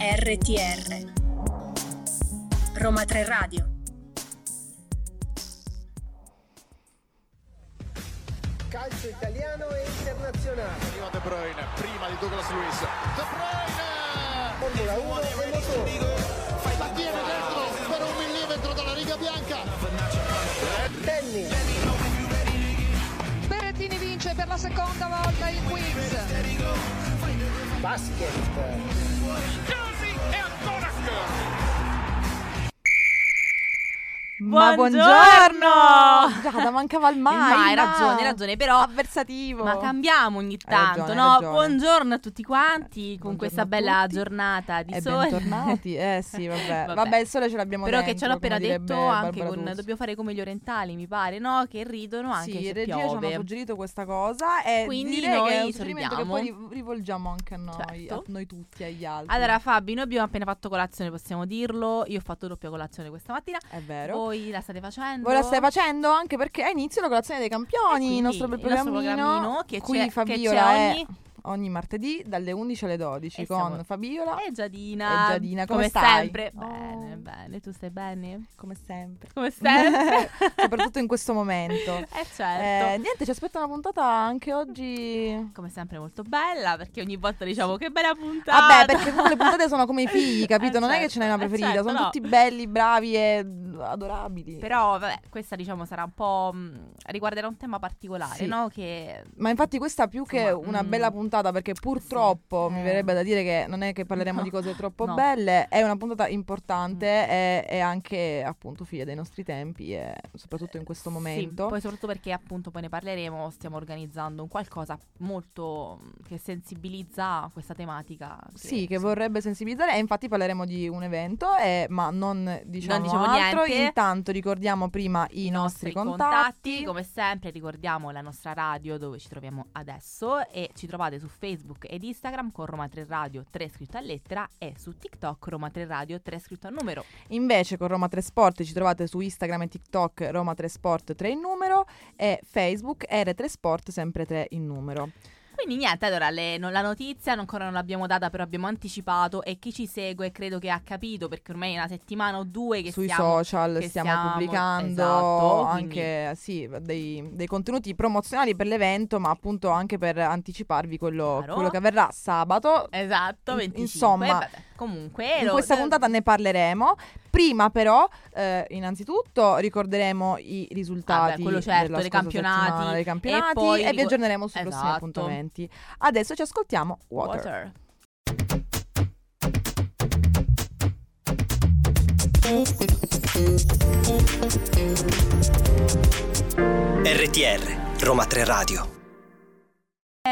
RTR Roma 3 Radio Calcio italiano e internazionale. Arriva De Bruyne, prima di Douglas Luiz. De Bruyne! Formula 1 e motori. La tiene dentro per un millimetro dalla riga bianca. Tennis. Berrettini vince per la seconda volta il quiz. Basket. É a Dona Cana. Ma Buongiorno! Giada, mancava il mai. Ma hai ragione, hai ragione, però Avversativo. ma cambiamo ogni tanto, ragione, no? ragione. Buongiorno a tutti quanti con buongiorno questa a bella giornata di E sole. bentornati. Eh sì, vabbè. Vabbè. vabbè. il sole ce l'abbiamo Però che dentro, ci hanno appena come direbbe detto anche Barbara con dobbiamo fare come gli orientali, mi pare, no? Che ridono anche sì, se in regia ci piove. hanno suggerito questa cosa e Quindi noi che è un suggerimento che poi ri- rivolgiamo anche a noi, Certo. a noi tutti, agli altri. Allora, Fabi, noi abbiamo appena fatto colazione, possiamo dirlo. Io ho fatto doppia colazione questa mattina. è vero. Voi la state facendo? Voi la stai facendo anche perché è inizio la colazione dei campioni, Quindi il nostro bel il nostro programmino, programmino che qui c'è- che Fabiola c'è è ogni- martedì dalle 11 alle 12 E con siamo- Fabiola E Giadina. E Giadina, come stai? sempre. Oh. Bene, bene. Tu stai bene? come sempre. Come sempre? Soprattutto in questo momento. Eh certo. Eh, niente, ci aspetta una puntata anche oggi. Come sempre molto bella perché ogni volta diciamo che bella puntata. Vabbè, perché comunque le puntate sono come i figli, capito? Eh, non è che certo, ce n'è una eh, preferita, certo, sono no. tutti belli, bravi e mm, adorabili. Però vabbè, questa diciamo sarà un po' mh, riguarderà un tema particolare, Sì. no? Che Ma infatti questa più che Insomma, una mm, bella puntata, perché purtroppo sì, mi eh. verrebbe da dire che non è che parleremo No, di cose troppo no. belle, è una puntata importante Mm. e, e anche appunto figlia dei nostri tempi e soprattutto in questo Sì, momento. poi soprattutto perché appunto poi ne parleremo, stiamo organizzando un qualcosa molto mh, che sensibilizza questa tematica. Sì, che vorrebbe sensibilizzare e infatti parleremo di un evento, eh, ma non diciamo, diciamo altro. niente. Intanto ricordiamo prima i, nostri, contatti. Come sempre ricordiamo la nostra radio dove ci troviamo adesso e ci trovate su Facebook ed Instagram con Roma 3 Radio 3 scritto a lettera e su TikTok Roma 3 Radio 3 scritto a numero. Invece con Roma 3 Sport ci trovate su Instagram e TikTok Roma 3 Sport 3 in numero e Facebook R3 Sport sempre 3 in numero. Quindi niente, allora le- non- la notizia ancora non l'abbiamo data, però abbiamo anticipato e chi ci segue credo che ha capito perché ormai è una settimana o due che Sui stiamo social che stiamo, stiamo- pubblicando esatto, anche sì, dei, dei contenuti promozionali per l'evento, ma appunto anche per anticiparvi quello, quello che avverrà sabato. Esatto, In- 25. insomma, comunque In lo- questa puntata ne parleremo. Prima, però, eh, innanzitutto ricorderemo i risultati Vabbè, quello certo, dei campionati. dei campionati E poi vi ricor- aggiorneremo sui prossimi Esatto. appuntamenti. Adesso ci ascoltiamo Water. Water. RTR Roma 3 Radio.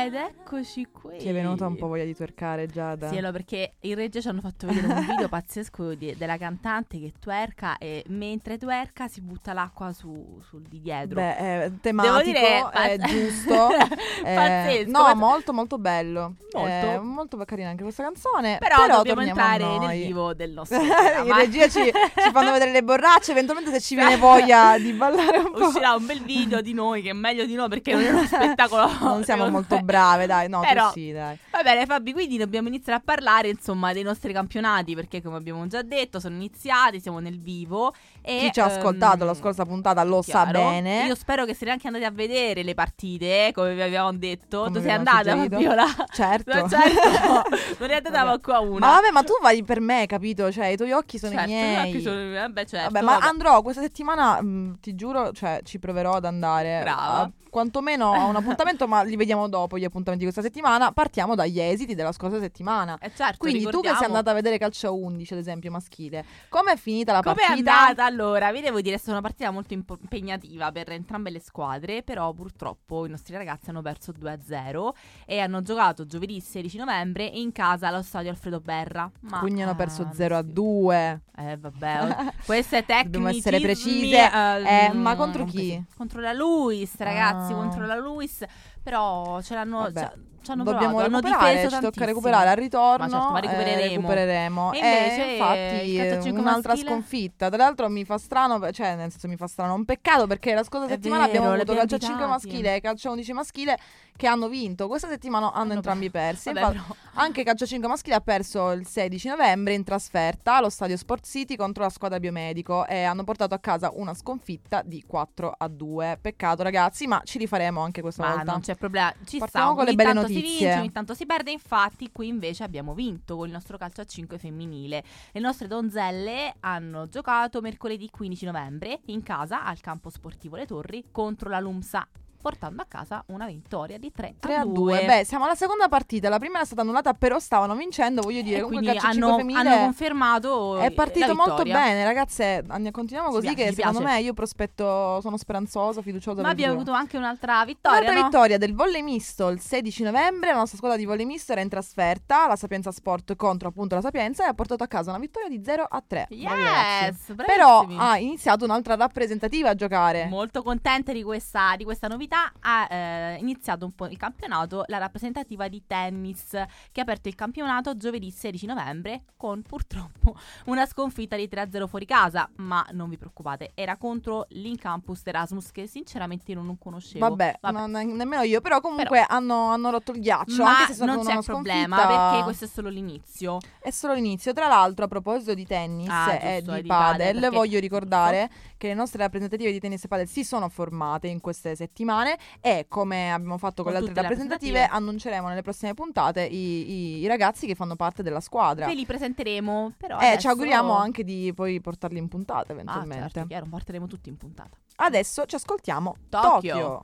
Ed eccoci qui. Ti è venuta un po' voglia di twerkare, Giada? Sì, allora perché in regia ci hanno fatto vedere un video pazzesco di- della cantante che twerka e mentre twerka si butta l'acqua su, sul di dietro. Beh, eh, tematico, Devo dire, è pazz- giusto. eh, Pazzesco. no, molto molto bello. Molto. Eh, molto carina anche questa canzone. Però, dobbiamo torniamo a entrare nel vivo del nostro In regia ci, ci fanno vedere le borracce, eventualmente se ci viene voglia di ballare un po'. Uscirà un bel video di noi che è meglio di noi perché non è uno spettacolo. Non siamo molto me. Brave, dai. No, Però- sì, dai. Va bene Fabi, quindi dobbiamo iniziare a parlare insomma dei nostri campionati perché come abbiamo già detto sono iniziati, siamo nel vivo e Chi ci ha ehm, ascoltato la scorsa puntata lo sa chiaro. bene. Io spero che siete anche andati a vedere le partite, eh, come vi avevamo detto. Come tu sei andata, suggerito. Fabiola? Certo. No, certo. non è andata manco a una. Ma vabbè, ma tu vai per me, capito? Cioè, i tuoi occhi sono certo, i miei. occhi sono- vabbè, certo, Vabbè, ma vabbè. andrò questa settimana, mh, ti giuro, cioè, ci proverò ad andare. Brava. A- quantomeno a un appuntamento, ma li vediamo dopo gli appuntamenti di questa settimana. Partiamo dagli esiti della scorsa settimana. Eh, certo, Quindi tu che ricordiamo- sei andata a vedere calcio a 11, ad esempio, maschile, com'è finita la Come è partita? andata allora? Vi devo dire, è stata una partita molto impegnativa per entrambe le squadre, però purtroppo i nostri ragazzi hanno perso 2-0 e hanno giocato giovedì 16 novembre in casa allo stadio Alfredo Berra. Ma, Quindi hanno eh, perso 0 a sì. 2. Eh vabbè, queste tecniche Dobbiamo essere precise. Eh, ma contro chi? Contro la Luis, ragazzi, Ah. contro la Luis, però ce l'hanno Vabbè, ci hanno Dobbiamo provato, recuperare, ci tocca recuperare al ritorno. Ma certo, ma eh, recupereremo. recupereremo. E invece, infatti a cinque un'altra maschile? sconfitta. Tra l'altro mi fa strano, cioè nel senso mi fa strano, un peccato perché la scorsa È settimana vero, abbiamo avuto calcio a 5 invitati. maschile e calcio a 11 maschile che hanno vinto. Questa settimana hanno Vabbè, entrambi persi. Vabbè, Infa- però Anche Calcio 5 maschile ha perso il 16 novembre in trasferta allo stadio Sport City contro la squadra biomedico e hanno portato a casa una sconfitta di 4 a 2. Peccato ragazzi, ma ci rifaremo anche questa Ma volta. non c'è problema, ci Partiamo sta. con le belle tanto si notizie. vince, ogni tanto si perde. Infatti, qui invece abbiamo vinto con il nostro calcio a 5 femminile. Le nostre donzelle hanno giocato mercoledì 15 novembre in casa al campo sportivo Le Torri contro la Lumsa, portando a casa una vittoria di 3, 3 a 2. Beh, siamo alla seconda partita. La prima era stata annullata, però stavano vincendo. Voglio dire, e comunque il calcio hanno, 5 femminile hanno confermato è partito molto bene, ragazze. Continuiamo così piace, che secondo piace. me io prospetto, sono speranzosa, fiduciosa. Ma abbiamo avuto anche un'altra vittoria, Un'altra no? vittoria del volley misto il 16 novembre. La nostra squadra di volley misto era in trasferta. La Sapienza Sport contro appunto la Sapienza e ha portato a casa una vittoria di 0 a 3. Bravi ragazzi. Yes, Però ha iniziato un'altra rappresentativa a giocare. Molto contente di questa, di questa novità. Ha eh, iniziato un po' il campionato, la rappresentativa di tennis, che ha aperto il campionato giovedì 16 novembre con purtroppo una sconfitta di 3-0 fuori casa. Ma non vi preoccupate, era contro l'Incampus Erasmus, che sinceramente io non conoscevo. Vabbè, non- nemmeno io. Però comunque hanno, hanno rotto il ghiaccio. Ma anche se non c'è problema sconfitta- perché questo è solo l'inizio. È solo l'inizio. Tra l'altro, a proposito di tennis Ah, e giusto, di, di padel, padel, voglio ricordare che le nostre rappresentative di tennis e padel si sono formate in queste settimane e come abbiamo fatto con, Con le altre rappresentative, rappresentative. annunceremo nelle prossime puntate i, i- i ragazzi che fanno parte della squadra. Ve li presenteremo, però. E ci adesso- auguriamo anche di poi portarli in puntata Ah, eventualmente. certo, chiaro, porteremo tutti in puntata. Adesso ci ascoltiamo Tokyo. Tokyo.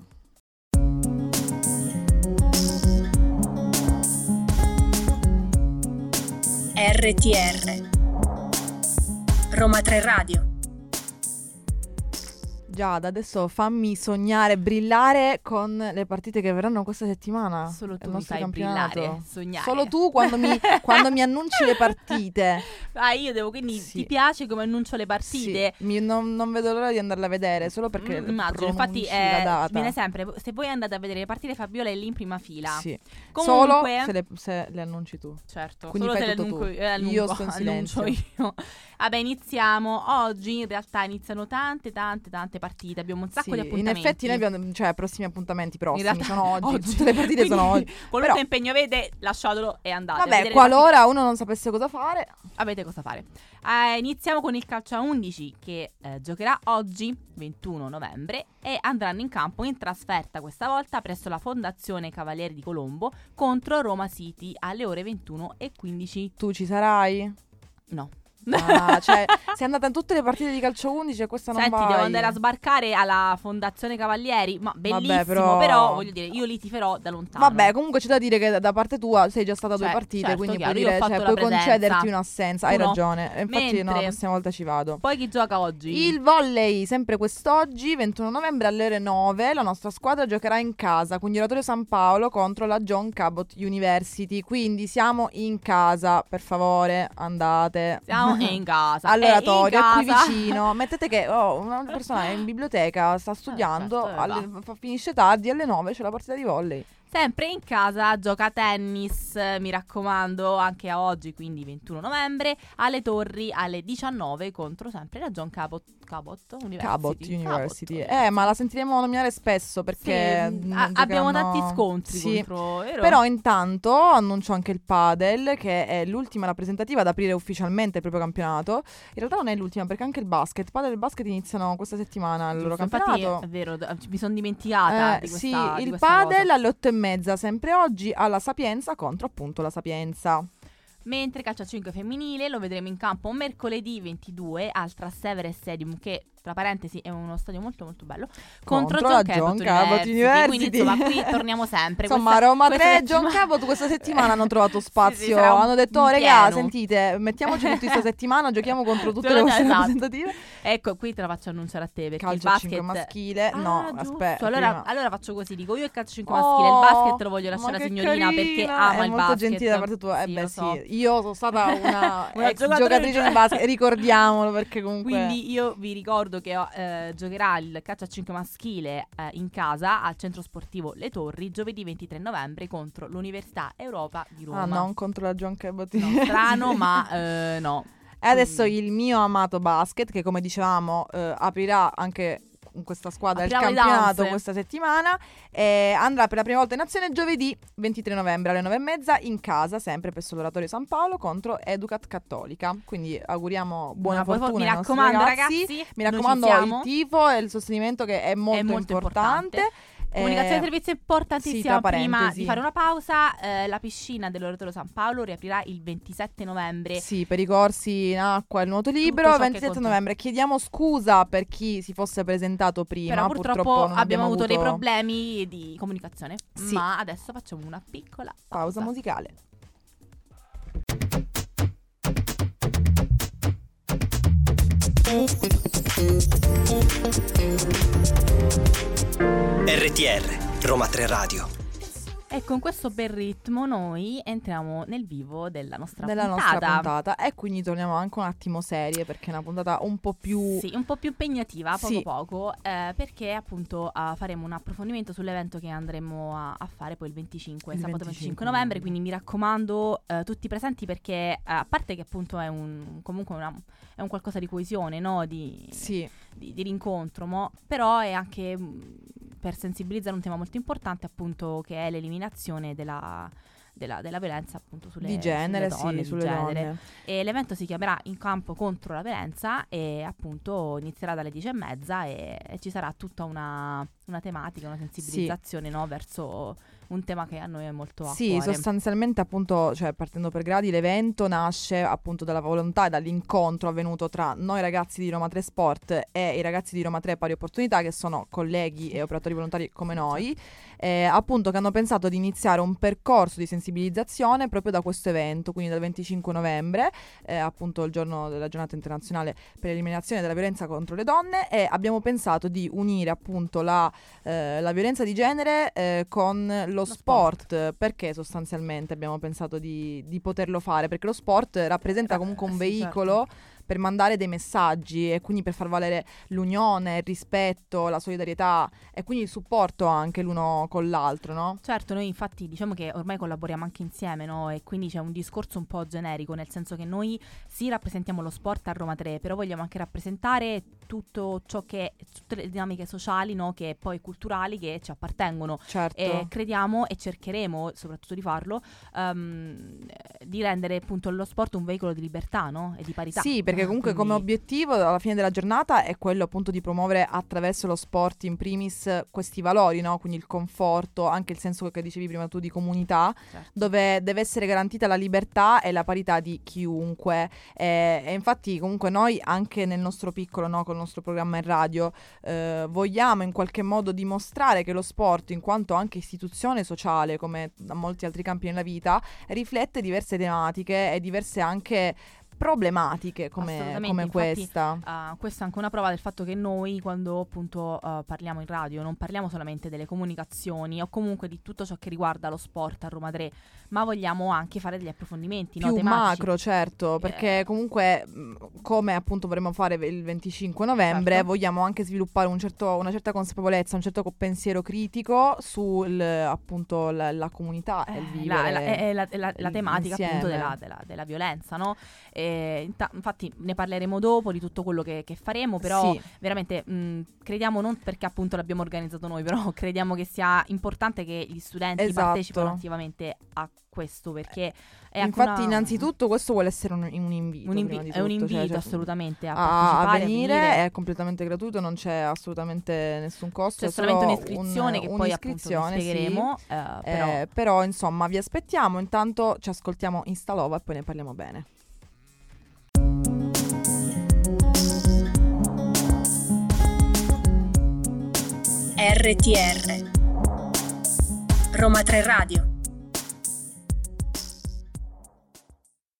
RTR Roma 3 Radio Giada, adesso fammi sognare, brillare con le partite che verranno questa settimana. Solo tu mi fai brillare, sognare. Solo tu quando mi, quando mi annunci le partite. Ah, io devo, quindi Sì. ti piace come annuncio le partite? Sì, mi- non, non vedo l'ora di andarle a vedere, solo perché Mm, immagino, infatti eh, viene sempre, se voi andate a vedere le partite Fabiola è lì in prima fila. Sì. Comunque, Solo se le, se le annunci tu. certo, Quindi solo fai se le tutto tu. annuncio, eh, annunco- Io sto in annuncio silenzio. io. Vabbè, iniziamo. Oggi in realtà iniziano tante, tante, tante partite. Abbiamo un sacco Sì, di in appuntamenti. effetti noi abbiamo cioè prossimi appuntamenti prossimi In realtà, sono oggi, tutte le partite sono oggi. Qualunque Però- impegno avete, lasciatelo e andate. Vabbè, qualora uno non sapesse cosa fare, avete cosa fare. Eh, iniziamo con il calcio a 11 che eh, giocherà oggi, 21 novembre, e andranno in campo in trasferta questa volta presso la Fondazione Cavalieri di Colombo contro Roma City alle ore 21 e 15. tu ci sarai? No. Ah, cioè, sei andata in tutte le partite di calcio 11 e questa non Senti, devo andare a sbarcare alla Fondazione Cavalieri, ma bellissimo, però- però... voglio dire, io li tiferò da lontano. Vabbè, comunque c'è da dire che da- parte tua sei già stata a due Cioè, partite, certo, quindi chiaro, puoi, dire, cioè, puoi concederti un'assenza. Hai Tu no. ragione. Infatti, no, la Mentre- prossima volta ci vado. Poi chi gioca oggi? Il volley, sempre quest'oggi, 21 novembre alle ore 9, la nostra squadra giocherà in casa, quindi Oratorio San Paolo contro la John Cabot University. Quindi siamo in casa, per favore, andate. Siamo in casa. All'oratorio, E in è qui vicino. Mettete che oh, una persona è in biblioteca, sta studiando, certo, eh, alle- fa- finisce tardi, alle 9 c'è la partita di volley. Sempre in casa gioca tennis, eh, mi raccomando, anche a oggi, quindi 21 novembre, alle Torri alle 19 contro sempre la John Cabot, University. Cabot University. Cabot Eh, ma la sentiremo nominare spesso perché Sì, mm, a- abbiamo tanti scontri Sì. contro vero? Però intanto annuncio anche il padel, che è l'ultima rappresentativa ad aprire ufficialmente il proprio campionato. In realtà non è l'ultima, perché anche il basket. Padel e il basket iniziano questa settimana il loro infatti campionato. è vero, mi sono dimenticata Eh, di sì, questa di il padel cosa. alle otto e mezza, sempre oggi, alla Sapienza contro appunto la Sapienza. Mentre calcio a 5 femminile lo vedremo in campo mercoledì 22 al Trastevere Stadium che tra parentesi è uno stadio molto molto bello contro, Contro John John Cabot Cabot University. Quindi University. insomma qui torniamo sempre. Insomma, Questa- Roma questa 3 settimana- John Cabot questa settimana hanno trovato Sì, sì, spazio. sarà un- hanno detto, oh, regà, pieno." sentite, mettiamoci tutti questa settimana, giochiamo contro tutte le Esatto. vostre rappresentative. Ecco, qui te la faccio annunciare a te perché Calcio il basket 5 maschile. no, Ah, giusto. aspetta. Allora, allora faccio così, dico io il calcio 5 Oh, maschile, il basket lo voglio lasciare alla signorina perché carina, ama è il molto basket. gentile da parte tua. Eh Sì, beh, so. sì. Io sono stata una, Una ex giocatrice. giocatrice di basket, ricordiamolo perché comunque Quindi io vi ricordo che eh, giocherà il calcio a 5 maschile eh, in casa al centro sportivo Le Torri giovedì 23 novembre contro l'Università Europa di Roma. Ah, non contro la John Cabot. No, strano, ma eh, no. E adesso il mio amato basket, che come dicevamo eh, aprirà anche questa squadra del Apriamo i campionato questa settimana. E andrà per la prima volta in azione giovedì 23 novembre alle 9.30 in casa, sempre presso l'Oratorio San Paolo contro Educat Cattolica. Quindi auguriamo buona Poi- fortuna Mi raccomando, ragazzi. ragazzi. Mi raccomando il tifo e il sostenimento che è molto, È molto importante. importante. Comunicazione Eh, di servizio sì, importantissima. tra Prima di fare una pausa, eh, la piscina dell'Oratorio San Paolo riaprirà il 27 novembre. Sì, per i corsi in acqua e il nuoto libero, ciò che 27 conta. novembre. Chiediamo scusa per chi si fosse presentato prima. Però purtroppo, non abbiamo avuto dei problemi di comunicazione. Sì. Ma adesso facciamo una piccola pausa. Pausa musicale. RTR, Roma 3 Radio. E con questo bel ritmo noi entriamo nel vivo della nostra Nella puntata. nostra puntata. E quindi torniamo anche un attimo serie perché è una puntata un po' più. Sì, un po' più impegnativa, poco Sì. poco, eh, perché appunto ah, faremo un approfondimento sull'evento che andremo a, a fare poi il 25, Il sabato 25 25 novembre, quindi mi raccomando eh, tutti presenti perché eh, a parte che appunto è un comunque una- è un qualcosa di coesione, no? Di, Sì, di, di rincontro, mo- però è anche mh, per sensibilizzare un tema molto importante appunto che è l'eliminazione della, della, della violenza appunto sulle, di genere, sulle donne, sì, di sulle genere. donne. E l'evento si chiamerà In campo contro la violenza e appunto inizierà dalle 10 e mezza e, e ci sarà tutta una, una tematica, una sensibilizzazione no, verso un tema che a noi è molto Sì, cuore. sostanzialmente appunto, cioè partendo per gradi, l'evento nasce appunto dalla volontà e dall'incontro avvenuto tra noi ragazzi di Roma 3 Sport e i ragazzi di Roma 3 Pari Opportunità, che sono colleghi e operatori volontari come noi, eh, appunto che hanno pensato di iniziare un percorso di sensibilizzazione proprio da questo evento, quindi dal 25 novembre, eh, appunto il giorno della giornata internazionale per l'eliminazione della violenza contro le donne e abbiamo pensato di unire appunto la, eh, la violenza di genere eh, con lo, sport. sport. Perché sostanzialmente abbiamo pensato di, di poterlo fare? Perché lo sport rappresenta Eh, comunque un sì, veicolo per mandare dei messaggi e quindi per far valere l'unione, il rispetto, la solidarietà e quindi il supporto anche l'uno con l'altro, no? Certo, noi infatti diciamo che ormai collaboriamo anche insieme, no? E quindi c'è un discorso un po' generico, nel senso che noi sì rappresentiamo lo sport a Roma 3, però vogliamo anche rappresentare tutto ciò che tutte le dinamiche sociali, no? Che poi culturali che ci appartengono. Certo. E crediamo e cercheremo, soprattutto di farlo, ehm, di rendere appunto lo sport un veicolo di libertà, no? E di parità. Sì, perché comunque come Quindi- obiettivo alla fine della giornata è quello appunto di promuovere attraverso lo sport in primis questi valori, no? Quindi il conforto, anche il senso che dicevi prima tu di comunità, Certo. dove deve essere garantita la libertà e la parità di chiunque. E, e infatti comunque noi anche nel nostro piccolo, no? Col nostro programma in radio, eh, vogliamo in qualche modo dimostrare che lo sport, in quanto anche istituzione sociale, come da molti altri campi nella vita, riflette diverse tematiche e diverse anche problematiche come, come infatti, questa. Ah, questa è anche una prova del fatto che noi quando appunto ah, parliamo in radio non parliamo solamente delle comunicazioni o comunque di tutto ciò che riguarda lo sport a Roma 3, ma vogliamo anche fare degli approfondimenti no, più tematici. macro, certo, perché comunque mh, come appunto vorremmo fare il 25 novembre, Certo. vogliamo anche sviluppare un certo- una certa consapevolezza, un certo pensiero critico sul appunto la, la comunità e il Eh, vivere. la, la- la- tematica appunto insieme. della, della- della violenza, no? E inta- infatti ne parleremo dopo di tutto quello che, che faremo, però Sì. veramente mh, crediamo non perché appunto l'abbiamo organizzato noi, però crediamo che sia importante che gli studenti Esatto. partecipino attivamente a questo perché è Infatti, una- innanzinzutto, questo vuole essere un, un invito. un invi- è un cioè, invito cioè, assolutamente a, a, partecipare, a venire, venire. è completamente gratuito, non c'è assolutamente nessun costo. C'è solamente un'iscrizione un- che poi appunto un'iscrizione, sì. spiegheremo, eh, però Eh, però insomma vi aspettiamo, intanto ci ascoltiamo in Stalova e poi ne parliamo bene. RTR Roma 3 Radio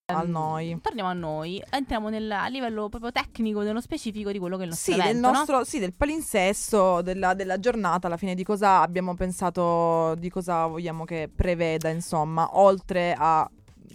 Al ehm, noi. Torniamo a noi, entriamo nel, a livello proprio tecnico, nello specifico di quello che è il nostro Sì del, evento, no? nostro, sì, del palinsesto della, della giornata, alla fine di cosa abbiamo pensato, di cosa vogliamo che preveda, insomma, oltre a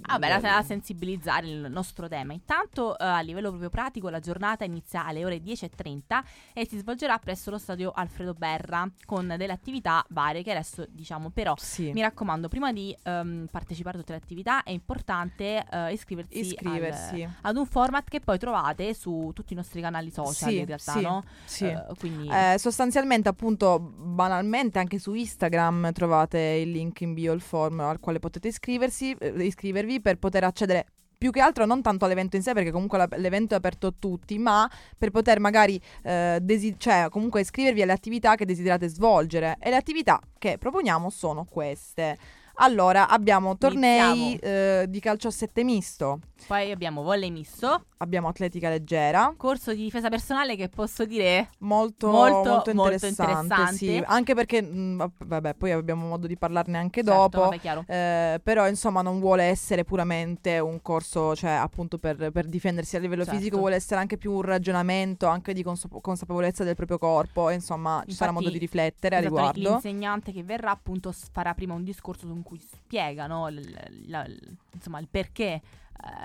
Vabbè, la, la sensibilizzare il nostro tema. Intanto, eh, a livello proprio pratico, la giornata inizia alle ore 10.30 e si svolgerà presso lo stadio Alfredo Berra con delle attività varie che adesso diciamo. Però, Sì. mi raccomando, prima di ehm, partecipare a tutte le attività è importante eh, iscriversi, Iscriversi. al- ad un format che poi trovate su tutti i nostri canali social Sì, in realtà, sì, no? sì. Eh, quindi Eh, sostanzialmente, appunto, banalmente anche su Instagram trovate il link in bio il form al quale potete iscriversi, eh, iscrivervi per poter accedere più che altro non tanto all'evento in sé, perché comunque la- l'evento è aperto a tutti, ma per poter magari eh, desi- cioè, comunque iscrivervi alle attività che desiderate svolgere. E le attività che proponiamo sono queste. Allora, abbiamo tornei eh, di calcio a sette misto, poi abbiamo volley misto, abbiamo atletica leggera, corso di difesa personale che posso dire molto, Molto, molto, molto interessante, interessante. sì. Anche perché, mh, vabb- vabbè, poi abbiamo modo di parlarne anche certo, dopo. vabbè, eh, però insomma non vuole essere puramente un corso, cioè appunto per, per difendersi a livello Certo. fisico, vuole essere anche più un ragionamento, anche di consapo- consapevolezza del proprio corpo. E insomma ci sarà Infatti, modo di riflettere a Esatto, riguardo. L'insegnante che verrà appunto farà prima un discorso in cui spiega no, l- l- l- insomma, il perché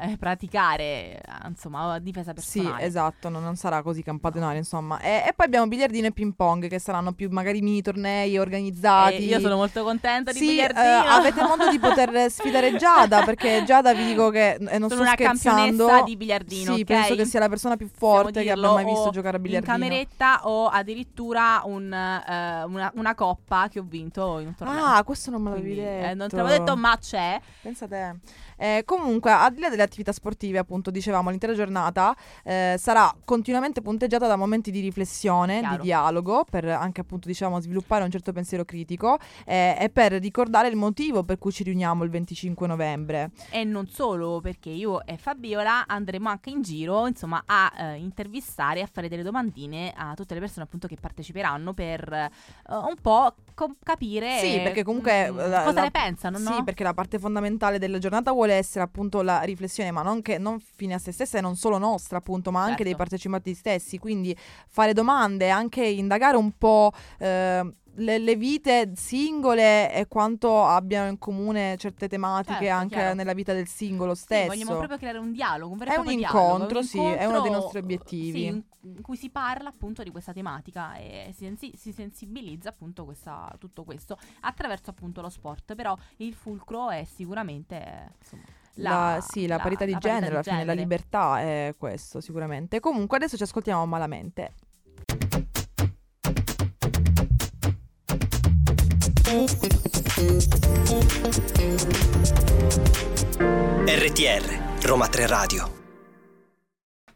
eh, praticare eh, insomma difesa Sì, personale. esatto, no- non sarà così campagnonario, insomma. E, e poi abbiamo biliardino e ping pong, che saranno più magari mini tornei organizzati. E io sono molto contenta di Sì, biliardino. eh, avete modo di poter sfidare Giada perché Giada vi dico che e non Sono sto una scherzando. di biliardino, Sì, ok? penso che sia la persona più forte che abbia dirlo, mai visto o giocare a In biliardino. cameretta ho addirittura un, eh, una, una coppa che ho vinto in un torneo. Ah, questo non me l'avevi Quindi, detto. eh, non te l'avevo detto, ma c'è. Pensa te. Eh, comunque, al di là delle attività sportive, appunto, dicevamo, l'intera giornata eh, sarà continuamente punteggiata da momenti di riflessione, Chiaro. di dialogo, per anche, appunto, diciamo, sviluppare un certo pensiero critico eh, e per ricordare il motivo per cui ci riuniamo il 25 novembre. E non solo, perché io e Fabiola andremo anche in giro, insomma, a eh, intervistare e a fare delle domandine a tutte le persone appunto che parteciperanno per eh, un po' com- capire Sì, perché comunque mm, la- cosa la- ne pensano, no? Sì, perché la parte fondamentale della giornata vuole essere appunto la riflessione, ma non, che, non fine a se stessa e non solo nostra, appunto, ma anche Certo. dei partecipanti stessi. Quindi fare domande, anche indagare un po'. eh, le, le vite singole e quanto abbiano in comune certe tematiche Certo, anche chiaro. nella vita del singolo Sì, stesso. vogliamo proprio creare un dialogo, un vero È un incontro, dialogo, sì, è uno dei incontro, nostri obiettivi. sì, in, cui si parla appunto di questa tematica e si, si sensibilizza appunto questa- tutto questo attraverso appunto lo sport. Però il fulcro è sicuramente insomma, La, sì, la, parità di la genere, alla fine, la genere. libertà è questo sicuramente. Comunque adesso ci ascoltiamo malamente. RTR, Roma 3 Radio.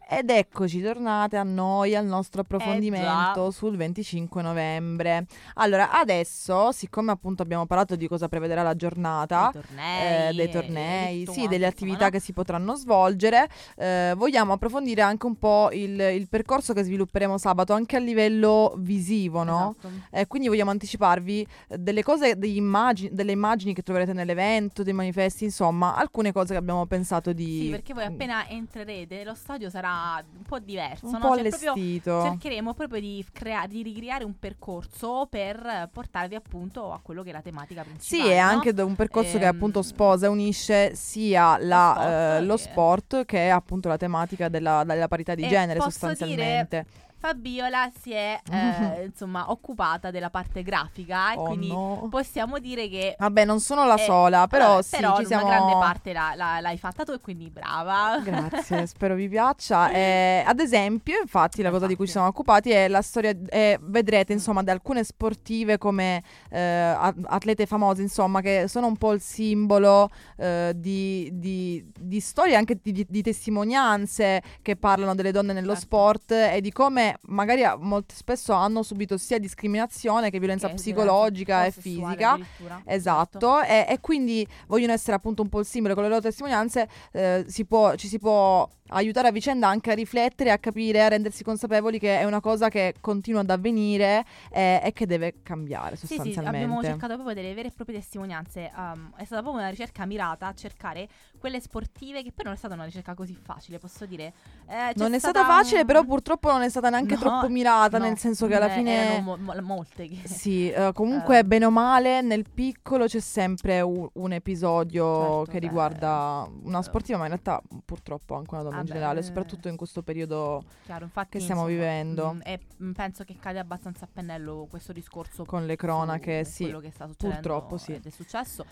Ed eccoci tornate a noi al nostro approfondimento già. sul 25 novembre. Allora, adesso, siccome appunto abbiamo parlato di cosa prevederà la giornata, Dei tornei, eh, dei e tornei, sì, quanto, delle attività no? che si potranno svolgere, eh, vogliamo approfondire anche un po' il, il percorso che svilupperemo sabato, anche a livello visivo, no? Esatto. Eh, quindi vogliamo anticiparvi eh, delle cose, immagini, delle immagini che troverete nell'evento, dei manifesti, insomma, alcune cose che abbiamo pensato di... Sì, perché voi appena entrerete lo stadio sarà un po' diverso, un no? po' Cioè, proprio allestito. cercheremo proprio di, crea- di ricreare un percorso per portarvi appunto a quello che è la tematica principale. Sì, è no? anche un percorso che Ehm, appunto sposa e unisce sia la, sport eh, lo che- sport che appunto la tematica della, della parità di genere sostanzialmente. Fabiola si è eh, insomma occupata della parte grafica e Oh, quindi no. possiamo dire che Vabbè, non sono la eh, sola, però vabbè, sì, però ci siamo... una grande parte la- la- l'hai fatta tu e quindi brava. Grazie, spero vi piaccia. Eh, ad esempio, infatti, la cosa di cui ci siamo occupati è la storia. eh, vedrete, insomma, di alcune sportive come eh, atlete famose, insomma, che sono un po' il simbolo eh, di, di, di storie, anche di, di- di testimonianze che parlano delle donne nello Certo. sport e di come magari a- molto spesso hanno subito sia discriminazione che violenza Che psicologica e violenza sessuale fisica. addirittura. Esatto, e, e quindi vogliono essere appunto un po' il simbolo con le loro testimonianze, eh, si può- ci si può aiutare a vicenda anche a riflettere, a capire, a rendersi consapevoli che è una cosa che continua ad avvenire eh, e che deve cambiare Sì, sì, sostanzialmente. abbiamo cercato proprio delle vere e proprie testimonianze. um, è stata proprio una ricerca mirata a cercare quelle sportive, che poi non è stata una ricerca così facile, posso dire. Eh, non è stata facile, un- però purtroppo non è stata neanche No, troppo mirata, no, nel senso che alla fine... mo- mo- molte che... Sì, eh, comunque Eh. bene o male nel piccolo c'è sempre u- un episodio Certo, che beh, riguarda una eh, sportiva, ma in realtà purtroppo anche una donna in vabbè, generale, soprattutto in questo periodo Chiaro, infatti, che stiamo insomma, vivendo. mm, e penso che cade abbastanza a pennello questo discorso con le cronache, su sì. quello che sta succedendo purtroppo sì. ed è successo.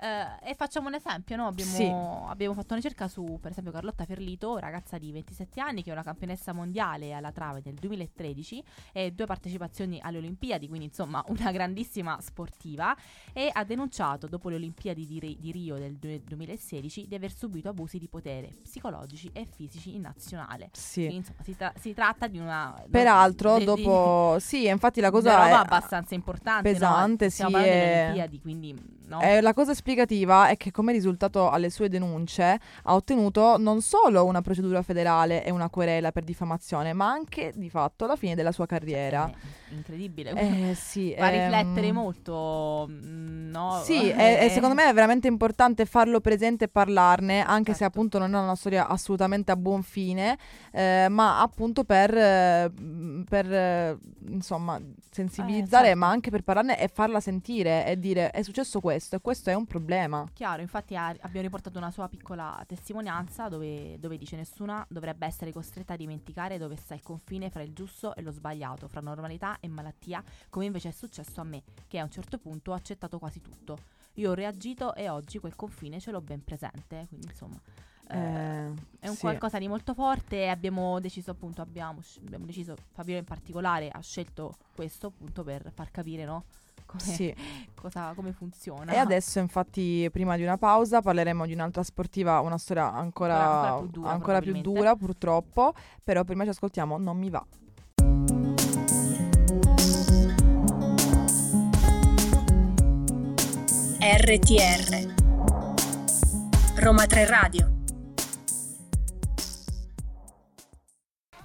Eh, e facciamo un esempio, no? abbiamo, Sì. abbiamo fatto una ricerca su, per esempio, Carlotta Ferlito, ragazza di 27 anni che è una campionessa mondiale alla trave del 2013 e due partecipazioni alle Olimpiadi, quindi insomma una grandissima sportiva e ha denunciato dopo le Olimpiadi di, Ri- di Rio del due- 2016 di aver subito abusi di potere psicologici e fisici in nazionale. Sì. Quindi, insomma, si, tra- si tratta di una... Peraltro, di- di- dopo, sì, infatti la cosa è, abbastanza importante, pesante, no? Sì, è- Olimpiadi, quindi no? Eh, la cosa esplicativa è che come risultato alle sue denunce ha ottenuto non solo una procedura federale e una querela per diffamazione, ma anche di fatto la fine della sua carriera. È incredibile. Eh, sì, Fa ehm, riflettere molto, mm, no? Sì, e, e secondo me è veramente importante farlo presente e parlarne, anche se Certo. appunto non è una storia assolutamente a buon fine, eh, ma appunto per, eh, mh, per, eh, insomma sensibilizzare, certo. ma anche per parlarne e farla sentire e dire è successo questo e questo è un problema. Chiaro, infatti ha- abbiamo riportato una sua piccola testimonianza dove, dove dice nessuna dovrebbe essere costretta a dimenticare dove sta il confine fra il giusto e lo sbagliato, fra normalità e malattia, come invece è successo a me, che a un certo punto ho accettato quasi tutto. Io ho reagito e oggi quel confine ce l'ho ben presente, quindi insomma... eh, Eh, È un sì. qualcosa di molto forte e abbiamo deciso appunto, abbiamo, abbiamo deciso, Fabio in particolare ha scelto questo appunto per far capire, no? Come, Sì. cosa, come funziona. E adesso, infatti, prima di una pausa parleremo di un'altra sportiva, una storia ancora, Ancora più dura, ancora più dura, purtroppo. Però prima ci ascoltiamo Non mi va. RTR Roma 3 Radio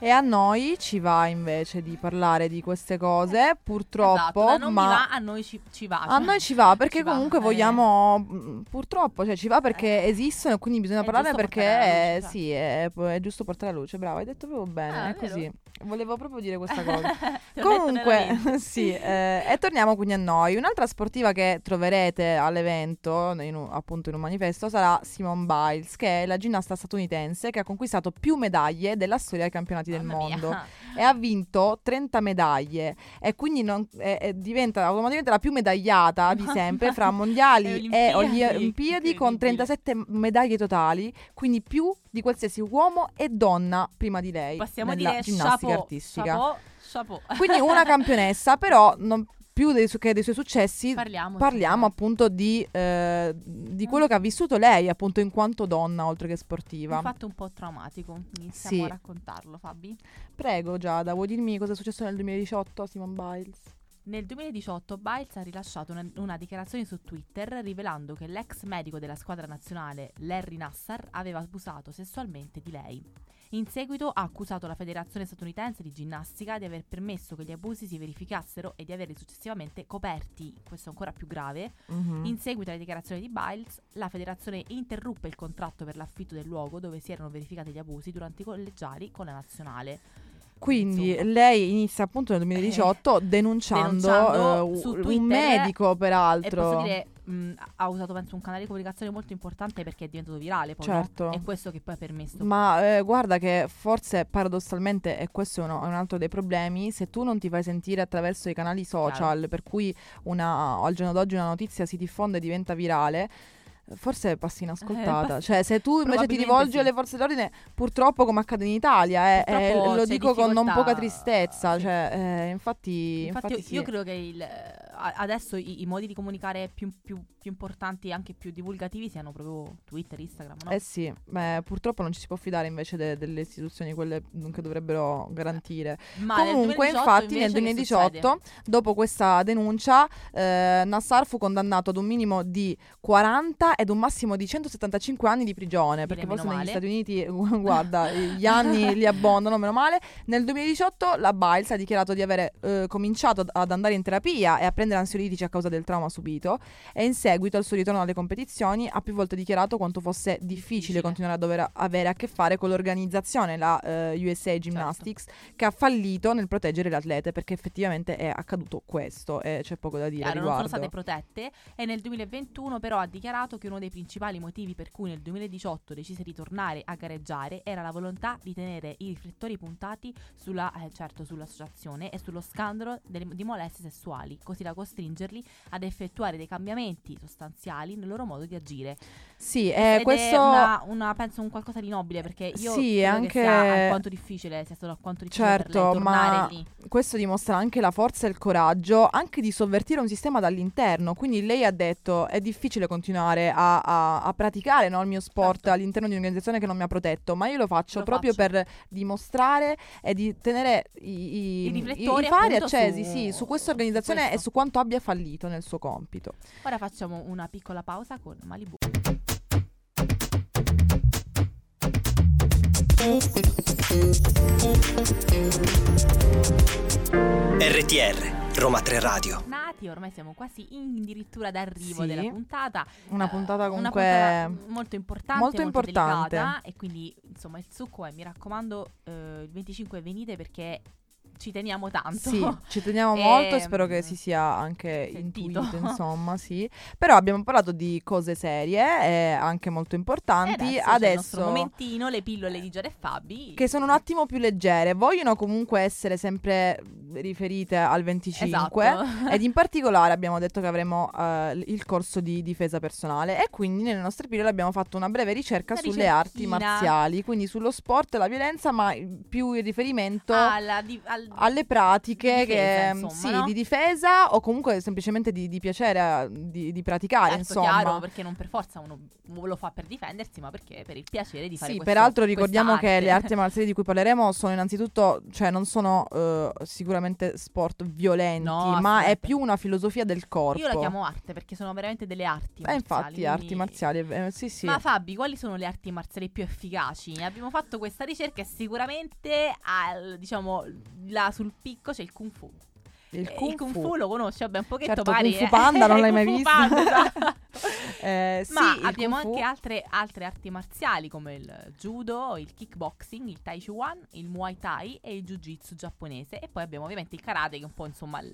E a noi ci va invece di parlare di queste cose, purtroppo, Esatto, ma va, a noi ci, ci va. a cioè, noi ci va perché ci va, comunque eh. vogliamo, mm, purtroppo, cioè ci va perché esistono e quindi bisogna giusto perché luce, cioè. sì, è, è giusto portare alla luce, bravo, hai detto proprio bene, Ah, è così. Volevo proprio dire questa cosa. Comunque, sì, eh, e torniamo quindi a noi. Un'altra sportiva che troverete all'evento, in un- appunto in un manifesto, sarà Simone Biles, che è la ginnasta statunitense che ha conquistato più medaglie della storia dei campionati del Mamma mia. mondo e ha vinto 30 medaglie e quindi non- eh, eh, diventa automaticamente la più medagliata di sempre fra mondiali E Olimpiadi, Olimpiadi con incredibile. 37 medaglie totali, quindi più di qualsiasi uomo e donna prima di lei Possiamo nella dire ginnastica chapeau, artistica. chapeau. Quindi una campionessa, però non più dei, su- che dei suoi successi Parliamo, parliamo sì. appunto di, eh, di quello che ha vissuto lei appunto in quanto donna oltre che sportiva. Un fatto un po' traumatico. Iniziamo Sì. a raccontarlo, Fabi. Prego Giada, vuoi dirmi cosa è successo nel 2018 a Simone Biles? Nel 2018 Biles ha rilasciato una, una dichiarazione su Twitter rivelando che l'ex medico della squadra nazionale Larry Nassar aveva abusato sessualmente di lei. In seguito ha accusato la Federazione statunitense di ginnastica di aver permesso che gli abusi si verificassero e di averli successivamente coperti, questo è ancora più grave. Mhm. In seguito alle dichiarazioni di Biles, la federazione interruppe il contratto per l'affitto del luogo dove si erano verificati gli abusi durante i collegiali con la nazionale. Quindi Insomma. lei inizia appunto nel 2018 denunciando, denunciando eh, su un Twitter medico E peraltro. posso dire, mh, ha usato penso un canale di comunicazione molto importante perché è diventato virale poi, no? Certo. È questo che poi ha permesso. Ma eh, guarda che forse paradossalmente, e questo è, uno- è un altro dei problemi, se tu non ti fai sentire attraverso i canali social, per cui una, al giorno d'oggi una notizia si diffonde e diventa virale, eh, forse passi inascoltata. Eh, cioè, se tu invece ti rivolgi sì. alle forze dell'ordine, purtroppo come accade in Italia, eh, eh, lo dico con non poca tristezza, sì. cioè, eh, infatti, Infatti, infatti io, sì. io credo che il, eh, adesso i, i modi di comunicare più, più- più importanti e anche più divulgativi siano proprio Twitter, Instagram, no? Eh sì, beh, purtroppo non ci si può fidare invece de- delle istituzioni, quelle che dovrebbero garantire. Ma nel Comunque, 2018 infatti, nel invece che 2018, dopo questa denuncia, eh, Nassar fu condannato ad un minimo di 40 ed un massimo di 175 anni di prigione, perché forse negli male. Stati Uniti, guarda, gli anni li abbondano, meno male. Nel 2018 la Biles ha dichiarato di avere eh, cominciato ad- ad andare in terapia e a prendere ansiolitici a causa del trauma subito e in seguito al suo ritorno alle competizioni ha più volte dichiarato quanto fosse difficile, continuare a dover avere a che fare con l'organizzazione, la eh, USA Gymnastics, che ha fallito nel proteggere le atlete perché effettivamente è accaduto questo e c'è poco da dire Chiaro, non sono riguardo. state protette e nel 2021 però ha dichiarato che uno dei principali motivi per cui nel 2018 decise di tornare a gareggiare era la volontà di tenere i riflettori puntati sulla, eh, certo, sull'associazione e sullo scandalo delle- di molestie sessuali, così da costringerli ad effettuare dei cambiamenti sostanziali nel loro modo di agire. Sì, eh, questo è una, una- penso un qualcosa di nobile perché io Sì, anche- che sia alquanto difficile, sia stato alquanto difficile Certo, ma lì. questo dimostra anche la forza e il coraggio anche di sovvertire un sistema dall'interno. Quindi lei ha detto è difficile continuare a, a- a praticare no, il mio sport Certo. all'interno di un'organizzazione che non mi ha protetto, ma io lo faccio Lo proprio faccio. per dimostrare e di tenere i, i- I i- fari accesi su- sì, su questa organizzazione e su quanto abbia fallito nel suo compito. Ora facciamo una piccola pausa con Malibu. RTR, Roma 3 Radio. Nati, ormai siamo quasi in addirittura d'arrivo Sì. della puntata. Una Eh, puntata una comunque puntata molto importante, molto molto, importante. delicata e quindi insomma il succo è mi raccomando eh, il 25 venite perché ci teniamo tanto. Sì, ci teniamo E, molto e spero che mm, si sia anche sentito. intuito, insomma, sì. Però abbiamo parlato di cose serie e anche molto E importanti. adesso, c'è il nostro Adesso momentino, le pillole di Giada e Fabi. che sono un attimo più leggere, vogliono comunque essere sempre riferite al 25 Esatto. ed in particolare abbiamo detto che avremo eh, il corso di difesa personale e quindi nelle nostre pillole abbiamo fatto una breve ricerca Una sulle arti marziali, quindi sullo sport e la violenza, ma più in riferimento alla di- al- alle pratiche Di difesa, che, insomma, sì, no? di difesa o comunque semplicemente di, di piacere eh, di, di praticare, Certo, insomma. chiaro, perché non per forza uno lo fa per difendersi, ma perché per il piacere di fare Sì, questo- peraltro ricordiamo che le arti marziali di cui parleremo sono innanzitutto, cioè non sono eh, sicuramente sport violenti, No, ma è più una filosofia del corpo. Io la chiamo arte perché sono veramente delle arti Eh, infatti, arti marziali, eh, sì, sì. Ma Fabi, quali sono le arti marziali più efficaci? Abbiamo fatto questa ricerca e sicuramente al, diciamo, là sul picco c'è il Kung Fu. il Eh, Kung, Fu. Fu lo conosci, vabbè, un pochetto Certo, pari. Kung Fu eh. Panda non l'hai mai Kung visto? Panda, esatto. Eh, Ma abbiamo anche altre, altre arti marziali come il judo, il kickboxing, il tai chi chuan, il muay thai e il jiu-jitsu giapponese. E poi abbiamo ovviamente il karate che è un po' insomma il,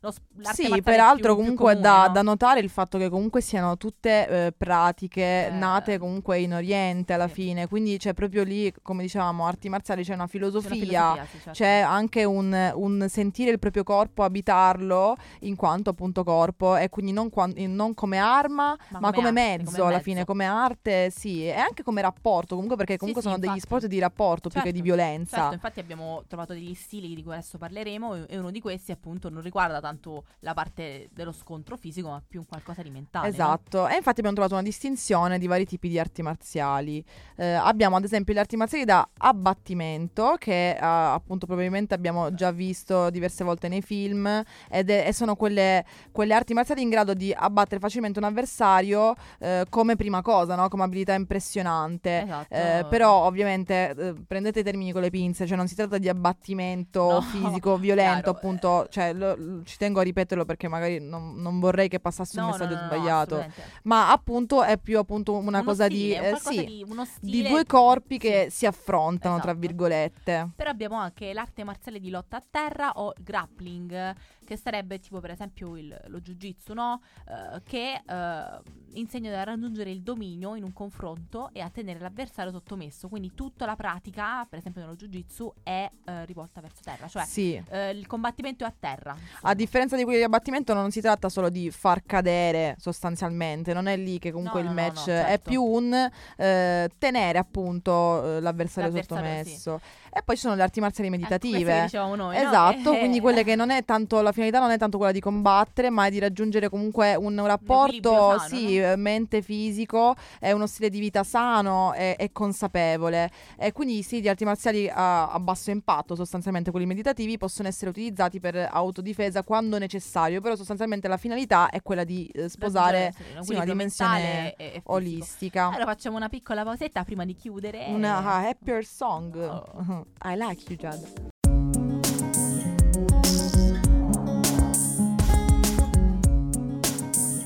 lo, Sì, peraltro più- più comunque comune, da, no? da notare il fatto che comunque siano tutte eh, pratiche Eh, nate comunque in Oriente alla sì. fine, quindi c'è proprio lì, come dicevamo, arti marziali, c'è una C'è filosofia, una filosofia, sì, certo. c'è anche un, un sentire il proprio corpo, abitarlo in quanto appunto corpo e quindi non, quan- non come arma, ma, come, arte, mezzo come alla mezzo. fine, come arte, sì, e anche come rapporto, comunque perché comunque sì, sono degli infatti. sport di rapporto più che Certo, di violenza. Certo, infatti abbiamo trovato degli stili di cui adesso parleremo e- uno di questi appunto non riguarda tanto la parte dello scontro fisico ma più un qualcosa di mentale. no? Esatto, e infatti abbiamo trovato una distinzione di vari tipi di arti marziali. Eh, abbiamo ad esempio le arti marziali da abbattimento, che eh, appunto probabilmente abbiamo già visto diverse volte nei film, ed è- e sono quelle, quelle arti marziali in grado di abbattere facilmente un avversario eh, come prima cosa, no? come abilità impressionante. Esatto. Eh, però ovviamente eh, prendete i termini con le pinze, cioè non si tratta di abbattimento No, fisico violento, chiaro, appunto, cioè lo- lo- ci tengo a ripeterlo perché magari non, non vorrei che passasse un No, messaggio no, no, sbagliato, ma appunto è più appunto una Uno cosa stile, di, un eh, sì, di, di due corpi che sì. si affrontano, tra Esatto. virgolette. Però abbiamo anche l'arte marziale di lotta a terra o grappling, che sarebbe tipo per esempio il- lo jiu-jitsu, no? Eh, che eh, insegna a raggiungere il dominio in un confronto e a tenere l'avversario sottomesso. Quindi tutta la pratica, per esempio nello jiu-jitsu, è eh, rivolta verso terra, cioè sì. il combattimento è a terra. A insomma. differenza di quelli di abbattimento non si tratta solo di far cadere sostanzialmente, non è lì che comunque No, il no, match no, è certo. più un tenere appunto l'avversario, L'avversario, sottomesso. E poi ci sono le arti marziali Ecco, meditative. dicevamo noi, no? Esatto, quindi quelle che non è tanto la finalità non è tanto quella di combattere, ma è di raggiungere comunque un rapporto sano, sì, eh, mente, fisico, è uno stile di vita sano e, e consapevole. E quindi sì, gli arti marziali a, a basso impatto, sostanzialmente quelli meditativi, possono essere utilizzati per autodifesa quando necessario, però sostanzialmente la finalità è quella di eh, sposare Sì, un sì, una dimensione e- olistica. Allora facciamo una piccola pausetta prima di chiudere. Una ah, happier song. Oh. I like you, Jad.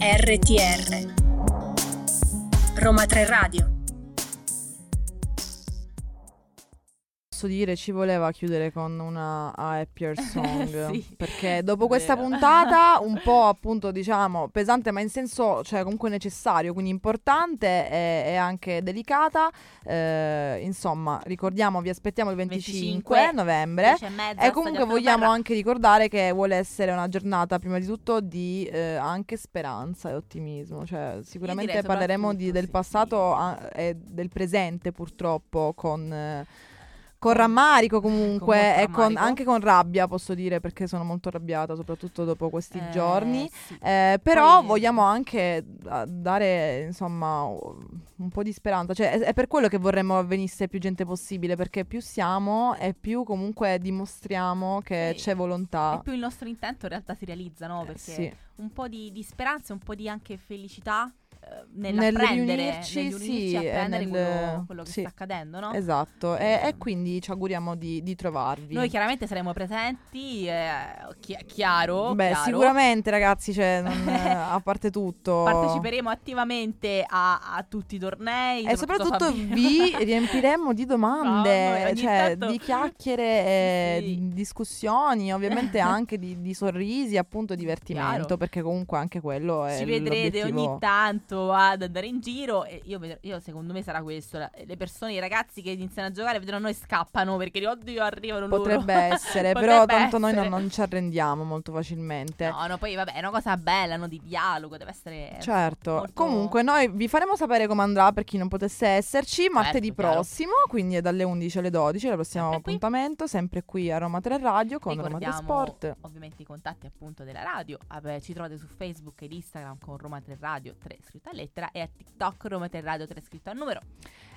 RTR Roma 3 Radio Posso dire, ci voleva chiudere con una happier song. Sì, perché dopo questa vero. puntata, un po' appunto diciamo pesante, ma in senso, cioè comunque necessario, quindi importante e, e anche delicata. eh, insomma, ricordiamo, vi aspettiamo il 25, 25, novembre. 10 e mezza, E comunque vogliamo Alfredo anche ricordare che vuole essere una giornata prima di tutto di eh, anche speranza e ottimismo. Cioè, sicuramente parleremo di- del sì. passato ah, e del presente purtroppo con... eh, con rammarico comunque Con e con- rammarico. anche con rabbia posso dire perché sono molto arrabbiata soprattutto dopo questi Eh, giorni sì. Eh, però Poi- vogliamo anche ah, dare insomma un po' di speranza cioè è, è per quello che vorremmo venisse più gente possibile perché più siamo e più comunque dimostriamo che Sì. c'è volontà E più il nostro intento in realtà si realizza, no? Eh, Perché sì. un po' di, di speranza e un po' di anche felicità eh, nell'apprendere, riunirci, nell'unirci sì, a e prendere nel- quello, quello che sì. sta accadendo, no? esatto e, Eh, e quindi ci auguriamo di, di trovarvi Noi chiaramente saremo presenti, eh, chi- chiaro, Beh, chiaro. sicuramente ragazzi, cioè, non- a parte tutto. Parteciperemo attivamente a, a tutti i tornei. E soprattutto Fabio- vi riempiremo di domande, ogni cioè tanto- di chiacchiere, sì. di discussioni, ovviamente anche di, di sorrisi, appunto divertimento, Chiaro. perché comunque anche quello è Ci vedrete l'obiettivo. ogni tanto ad andare in giro e io, io secondo me sarà questo. la- Le persone, i ragazzi che iniziano a giocare vedono noi scappano perché oddio arrivano loro. Potrebbe essere, però Potrebbe tanto noi non, essere. non ci arrendiamo molto facilmente. No, no, poi vabbè, è una cosa bella, no, di dialogo, deve essere Certo, molto- comunque noi vi faremo sapere come andrà per chi non potesse esserci martedì chiaro. prossimo, quindi è dalle 11 alle 12, il prossimo Sempre qui. appuntamento, sempre qui a Roma 3 Radio con Roma 3 Ricordiamo Sport. ovviamente i contatti appunto della radio. Vabbè, ci trovate su Facebook ed Instagram con Roma 3 Radio 3 scritto a lettera e a TikTok Roma 3 Radio 3 scritto a numero.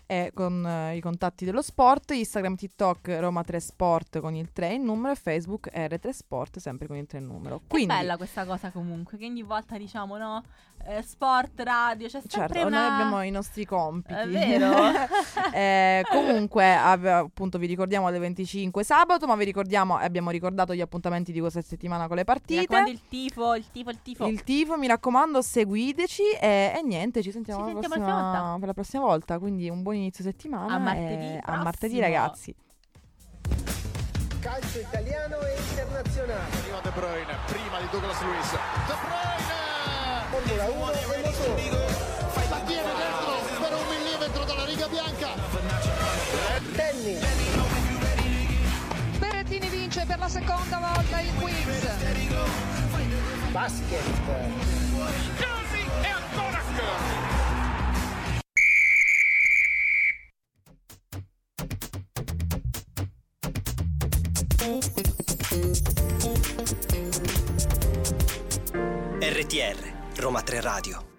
e con eh, i contatti dello sport, Instagram, TikTok, Roma 3 Sport con il 3 in numero e Facebook R3 Sport sempre con il 3 in numero. Che Quindi, bella questa cosa comunque, che ogni volta diciamo no, eh, sport, radio, c'è sempre certo, una... noi abbiamo i nostri compiti. È vero. Eh, comunque, appunto, vi ricordiamo alle 25 sabato, ma vi ricordiamo, e abbiamo ricordato gli appuntamenti di questa settimana con le partite. raccomando il tifo, il tifo, il tifo. Il tifo, mi raccomando, seguiteci e, e niente, ci sentiamo, Ci la sentiamo prossima- volta. per la prossima volta. Quindi un buon inizio settimana. A martedì a martedì, ragazzi. Calcio italiano e internazionale. Arriva De Bruyne, prima di Douglas Luiz. De Bruyne! Formula 1 e motori. La tiene dentro per un millimetro dalla riga bianca. Tennis. Berrettini vince per la seconda volta il quiz. Basket. e ancora RTR Roma 3 Radio.